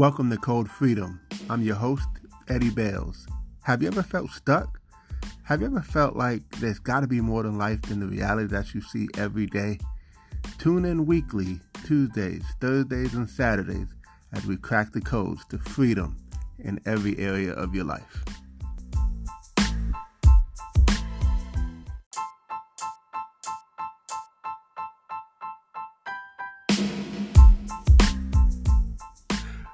Welcome to Code Freedom. I'm your host, Eddie Bails. Have you ever felt stuck? Have you ever felt like there's got to be more than life than the reality that you see every day? Tune in weekly, Tuesdays, Thursdays, and Saturdays as we crack the codes to freedom in every area of your life.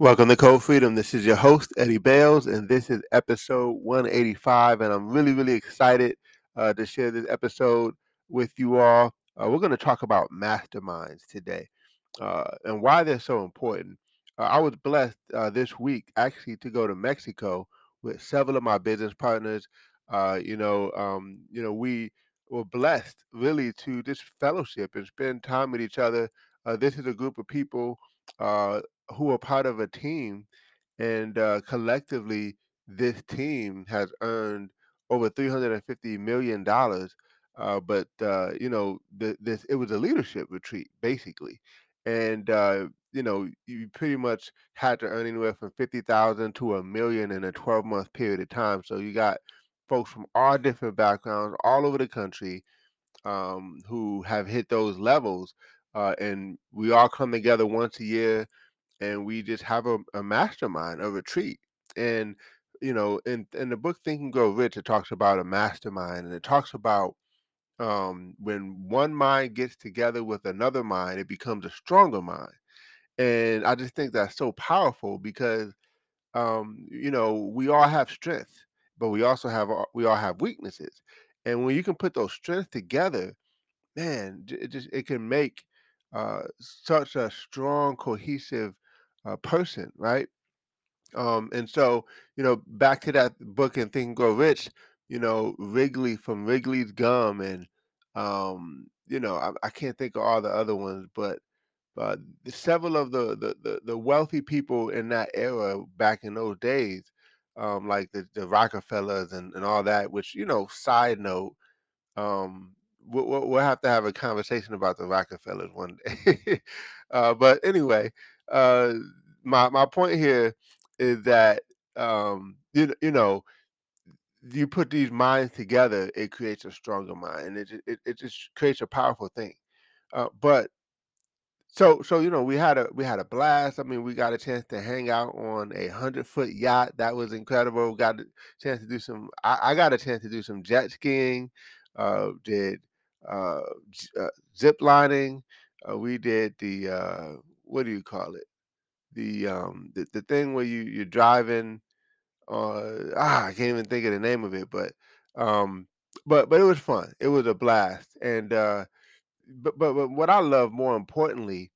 Welcome to Code Freedom. This is your host, Eddie Bails, and this is episode 185. And I'm really, really excited uh, to share this episode with you all. Uh, we're going to talk about masterminds today uh, and why they're so important. Uh, I was blessed uh, this week actually to go to Mexico with several of my business partners. Uh, you know, um, you know, we were blessed really to just fellowship and spend time with each other. this is a group of people uh, who are part of a team, and uh, collectively, this team has earned over three hundred and fifty million dollars. Uh, but uh, you know, the, this it was a leadership retreat basically, and uh, you know, you pretty much had to earn anywhere from fifty thousand to a million in a twelve month period of time. So you got folks from all different backgrounds, all over the country, um, who have hit those levels, uh, and we all come together once a year and we just have a, a mastermind, a retreat. And you know, in in the book Think and Grow Rich, it talks about a mastermind, and it talks about um, when one mind gets together with another mind, it becomes a stronger mind. And I just think that's so powerful because um, you know we all have strengths, but we also have we all have weaknesses. And when you can put those strengths together, man, it just it can make uh, such a strong, cohesive uh, person, right? Um, and so, you know, back to that book and Think and Grow Rich, you know, Wrigley from Wrigley's Gum and um, you know, I, I can't think of all the other ones, but but several of the, the the the wealthy people in that era back in those days, um, like the, the Rockefellers and, and all that, which, you know, side note, um, we'll, we'll have to have a conversation about the Rockefellers one day. uh, but anyway, uh, my my point here is that um, you you know you put these minds together, it creates a stronger mind, and it it, it just creates a powerful thing. Uh, but so so you know we had a we had a blast. I mean, we got a chance to hang out on a hundred foot yacht. That was incredible. We got a chance to do some. I, I got a chance to do some jet skiing. Uh, did uh, uh, zip lining. Uh, we did the uh, what do you call it? the um the, the thing where you you're driving uh ah I can't even think of the name of it but um but but it was fun it was a blast and uh but but, but what I love more importantly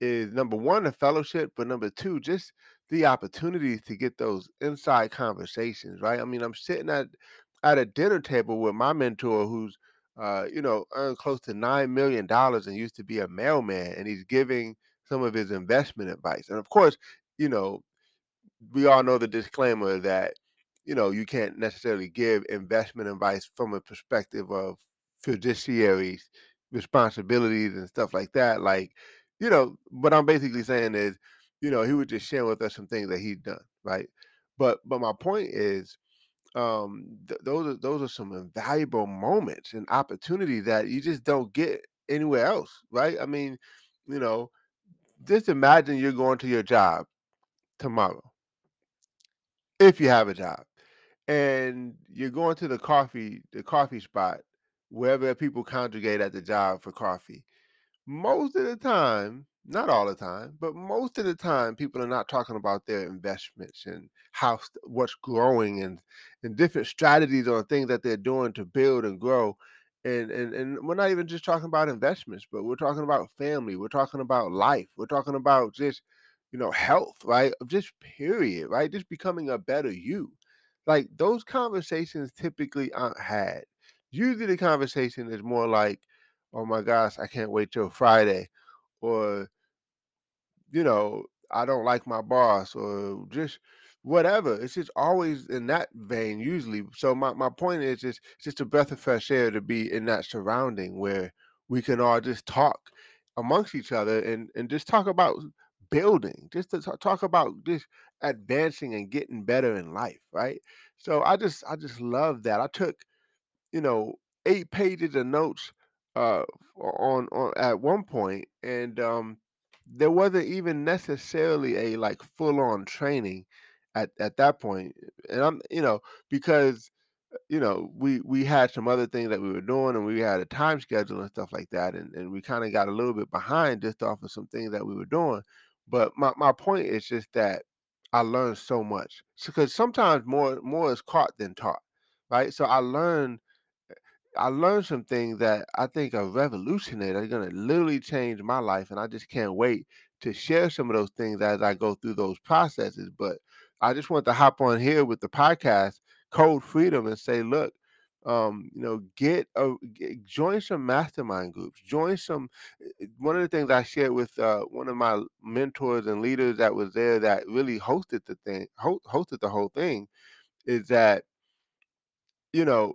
is number one the fellowship but number two just the opportunities to get those inside conversations right I mean I'm sitting at at a dinner table with my mentor who's uh, you know, earned close to nine million dollars and used to be a mailman, and he's giving some of his investment advice. And of course, you know, we all know the disclaimer that, you know, you can't necessarily give investment advice from a perspective of fiduciary responsibilities and stuff like that. Like, you know, what I'm basically saying is, you know, he was just sharing with us some things that he's done, right? But but my point is, um, th- those are those are some invaluable moments and opportunities that you just don't get anywhere else, right? I mean, you know, just imagine you're going to your job tomorrow, if you have a job, and you're going to the coffee the coffee spot wherever people congregate at the job for coffee. Most of the time, not all the time, but most of the time, people are not talking about their investments and how what's growing and and different strategies on things that they're doing to build and grow. And and and we're not even just talking about investments, but we're talking about family. We're talking about life. We're talking about just you know health, right? Just period, right? Just becoming a better you. Like those conversations typically aren't had. Usually, the conversation is more like, "Oh my gosh, I can't wait till Friday." or you know, I don't like my boss or just whatever. It's just always in that vein usually. So my, my point is just it's just a breath of fresh air to be in that surrounding where we can all just talk amongst each other and and just talk about building, just to ta- talk about just advancing and getting better in life, right? So I just I just love that. I took you know, 8 pages of notes, uh, on on at one point, and, um, there wasn't even necessarily a, like, full-on training at at that point, and I'm you know, because, uh, you know, we we had some other things that we were doing, and we had a time schedule and stuff like that, and and we kinda got a little bit behind just off of some things that we were doing, but my my point is just that I learned so much, because sometimes more more is caught than taught, right? So I learned eh, I learned some things that I think are revolutionary. They're gonna literally change my life, and I just can't wait to share some of those things as I go through those processes. But I just want to hop on here with the podcast Code Freedom and say, look, um, you know, get a get, join some mastermind groups. Join some. eh, One of the things I shared with uh, one of my mentors and leaders that was there that really hosted the thing, ho- hosted the whole thing, is that you know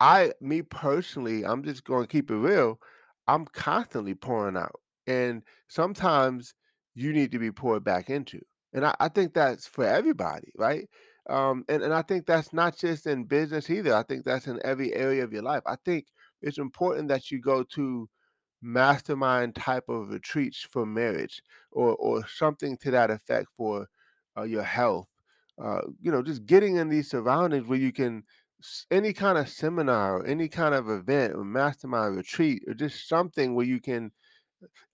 I me personally, I'm just gonna keep it real. I'm constantly pouring out. And sometimes you need to be poured back into. And I, I think that's for everybody, right? Um, and, and I think that's not just in business either. I think that's in every area of your life. I think it's important that you go to mastermind type of retreats for marriage or or something to that effect for uh, your health. Uh, you know, just getting in these surroundings where you can any kind of seminar or any kind of event or mastermind retreat or just something where you can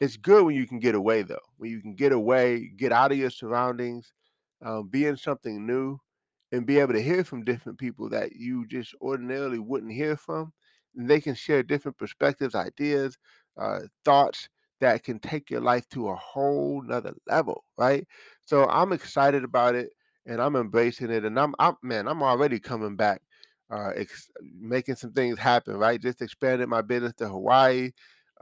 it's good when you can get away though when you can get away get out of your surroundings um, be in something new and be able to hear from different people that you just ordinarily wouldn't hear from and they can share different perspectives ideas uh, thoughts that can take your life to a whole nother level right? So i'm excited about it and i'm embracing it and i'm, I'm man i'm already coming back uh, ex- making some things happen right? Just expanded my business to hawaii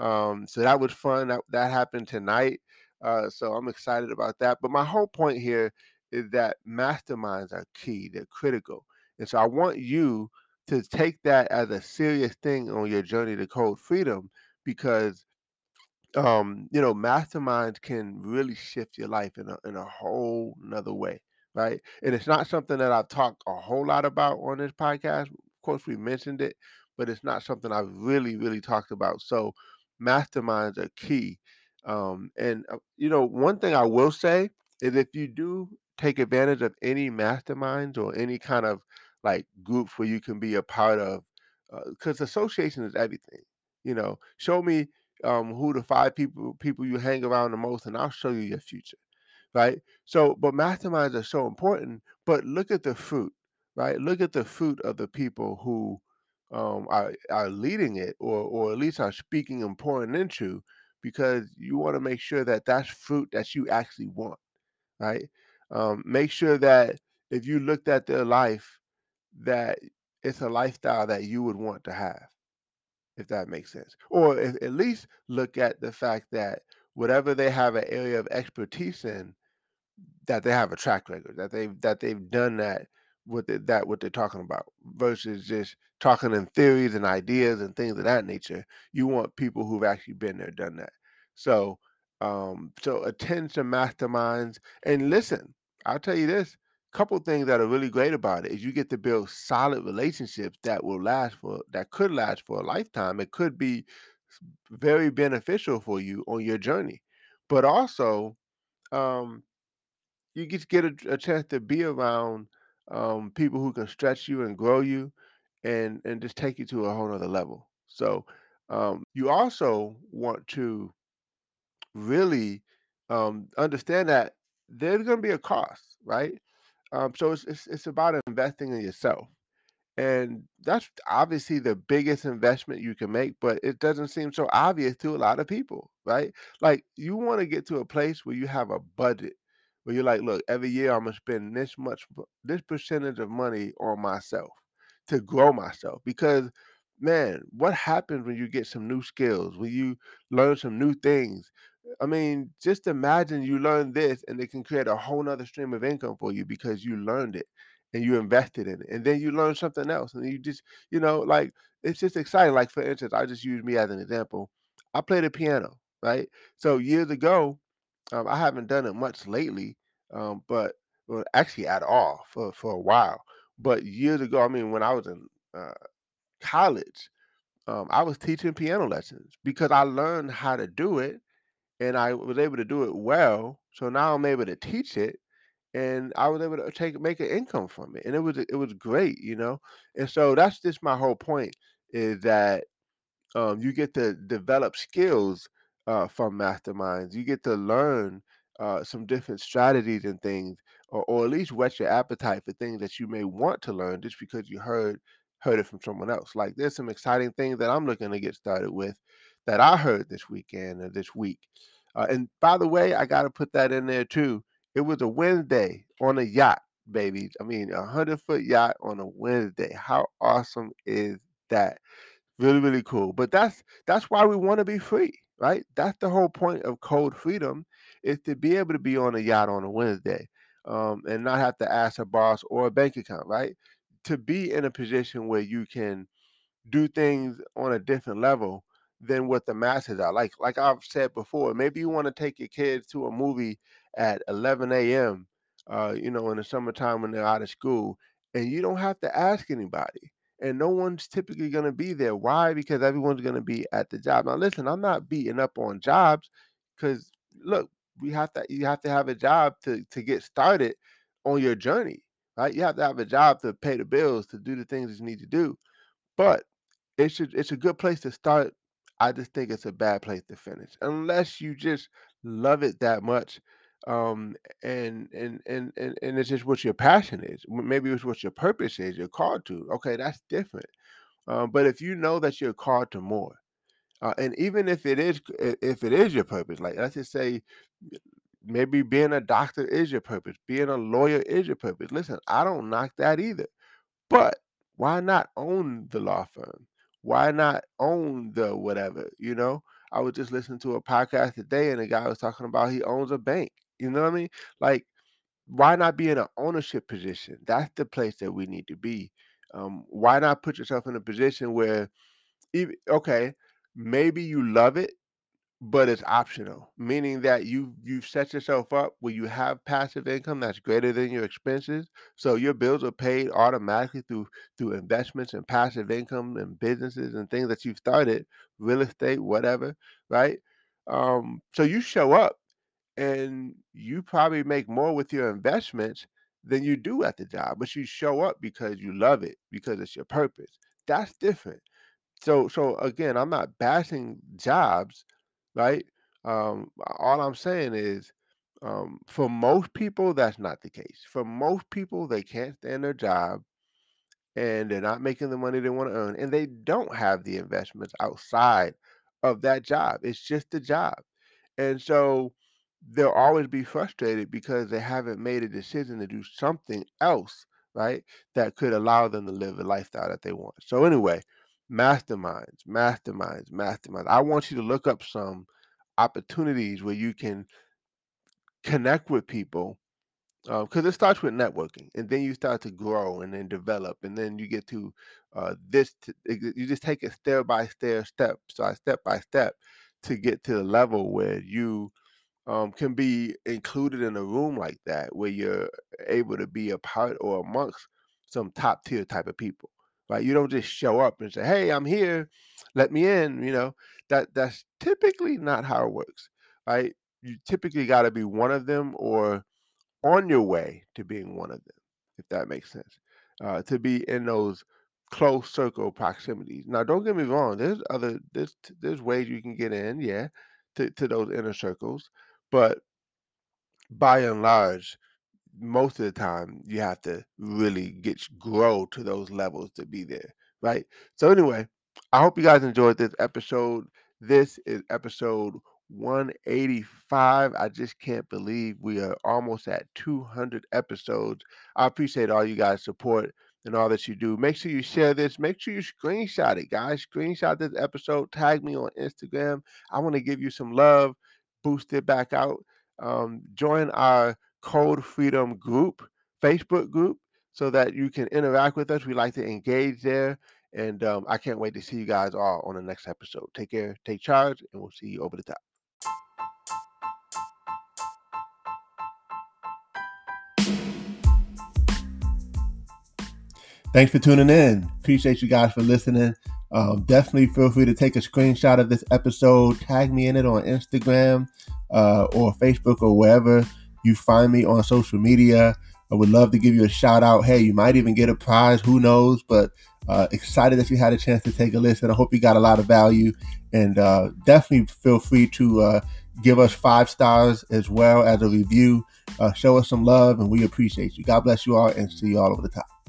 um, so that was fun. That that happened tonight. Uh, so I'm excited about that. But my whole point here is that masterminds are key. They're critical. And so I want you to take that as a serious thing on your journey to code freedom because um, you know, masterminds can really shift your life in a in a whole nother way, right? And it's not something that I've talked a whole lot about on this podcast. Of course, we mentioned it, but it's not something I've really, really talked about. So, masterminds are key. Um, and uh, you know, one thing I will say is if you do take advantage of any masterminds or any kind of like groups where you can be a part of, because association is everything. You know, show me um, who the five people people you hang around the most, and I'll show you your future, right? So, but masterminds are so important. But look at the fruit, right? Look at the fruit of the people who um, are are leading it, or or at least are speaking and pouring into, because you want to make sure that that's fruit that you actually want, right? Um, make sure that if you looked at their life, that it's a lifestyle that you would want to have if that makes sense. Or at at least look at the fact that whatever they have an area of expertise in, that they have a track record, that they've that they've done that with the, that what they're talking about versus just talking in theories and ideas and things of that nature. You want people who've actually been there, done that. So um so attend some masterminds and listen, I'll tell you this. Couple things that are really great about it is you get to build solid relationships that will last for that could last for a lifetime. It could be very beneficial for you on your journey. But also, um, you get to get a, a chance to be around um, people who can stretch you and grow you and and just take you to a whole nother level. So um, you also want to really um, understand that there's going to be a cost, right? Um, so it's, it's it's about investing in yourself. And that's obviously the biggest investment you can make, but it doesn't seem so obvious to a lot of people, right? Like you want to get to a place where you have a budget, where you're like, look, every year I'm gonna spend this much, this percentage of money on myself to grow myself. Because, man, what happens when you get some new skills, when you learn some new things? I mean, just imagine you learn this and it can create a whole nother stream of income for you because you learned it and you invested in it and then you learn something else and you just you know like it's just exciting like for instance i just use me as an example i play the piano right so years ago um, i haven't done it much lately um, but well, actually at all for for a while but years ago i mean when i was in uh, college um, i was teaching piano lessons because i learned how to do it and i was able to do it well so now i'm able to teach it and I was able to take make an income from it, and it was it was great, you know. And so that's just my whole point is that um, you get to develop skills uh, from masterminds. You get to learn uh, some different strategies and things, or, or at least whet your appetite for things that you may want to learn just because you heard heard it from someone else. Like there's some exciting things that I'm looking to get started with that I heard this weekend or this week. Uh, and by the way, I got to put that in there too. It was a Wednesday on a yacht, baby. I mean, a hundred foot yacht on a Wednesday. How awesome is that? Really, really cool. But that's that's why we want to be free, right? That's the whole point of code freedom is to be able to be on a yacht on a Wednesday, um, and not have to ask a boss or a bank account, right? To be in a position where you can do things on a different level than what the masses are. Like like I've said before, maybe you want to take your kids to a movie at 11 a.m. Uh, you know, in the summertime when they're out of school, and you don't have to ask anybody. And no one's typically going to be there. Why? Because everyone's going to be at the job. Now, listen, I'm not beating up on jobs because look, we have to. You have to have a job to to get started on your journey, right? You have to have a job to pay the bills, to do the things you need to do. But it should it's a good place to start. I just think it's a bad place to finish unless you just love it that much. Um, and and and and and it's just what your passion is. Maybe it's what your purpose is. You're called to. Okay, that's different. Um, but if you know that you're called to more, uh, and even if it is if it is your purpose, like let's just say maybe being a doctor is your purpose, being a lawyer is your purpose. Listen, I don't knock that either. But why not own the law firm? Why not own the whatever? You know, I was just listening to a podcast today and the guy was talking about he owns a bank. You know what I mean? Like, why not be in an ownership position? That's the place that we need to be. Um, why not put yourself in a position where, even, okay, maybe you love it but it's optional, meaning that you you've set yourself up where you have passive income that's greater than your expenses. So your bills are paid automatically through through investments and passive income and businesses and things that you've started, real estate, whatever, right? Um, so you show up and you probably make more with your investments than you do at the job, but you show up because you love it, because it's your purpose. That's different. So so again, I'm not bashing jobs, right? Um, all I'm saying is, um, for most people, that's not the case. For most people, they can't stand their job and they're not making the money they want to earn, and they don't have the investments outside of that job. It's just a job. And so they'll always be frustrated because they haven't made a decision to do something else, right? That could allow them to live a lifestyle that they want. So anyway, masterminds, masterminds, masterminds. I want you to look up some opportunities where you can connect with people because it starts with networking and then you start to grow and then develop and then you get to uh, this t- you just take it step by step step so step by step to get to the level where you um, can be included in a room like that where you're able to be a part or amongst some top tier type of people right you don't just show up and say hey i'm here. Let me in you know? That that's typically not how it works. Right you typically got to be one of them or on your way to being one of them if that makes sense uh, to be in those close circle proximities. Now don't get me wrong there's other there's there's ways you can get in yeah to, to those inner circles. But by and large, most of the time you have to really get grow to those levels to be there, right? So anyway, I hope you guys enjoyed this episode. This is episode 185. I just can't believe we are almost at 200 episodes. I appreciate all you guys' support and all that you do. Make sure you share this. Make sure you screenshot it, guys. Screenshot this episode. Tag me on Instagram. I want to give you some love, boost it back out. Um, join our Code Freedom group, Facebook group, so that you can interact with us. We like to engage there. And um, I can't wait to see you guys all on the next episode. Take care, take charge, and we'll see you over the top. Thanks for tuning in. Appreciate you guys for listening. Um, definitely feel free to take a screenshot of this episode, tag me in it on Instagram uh, or Facebook or wherever you find me on social media. I would love to give you a shout out. Hey, you might even get a prize. Who knows? But uh, excited that you had a chance to take a listen. I hope you got a lot of value. And uh, definitely feel free to uh, give us five stars as well as a review. Uh, show us some love, and we appreciate you. God bless you all, and see you all over the top.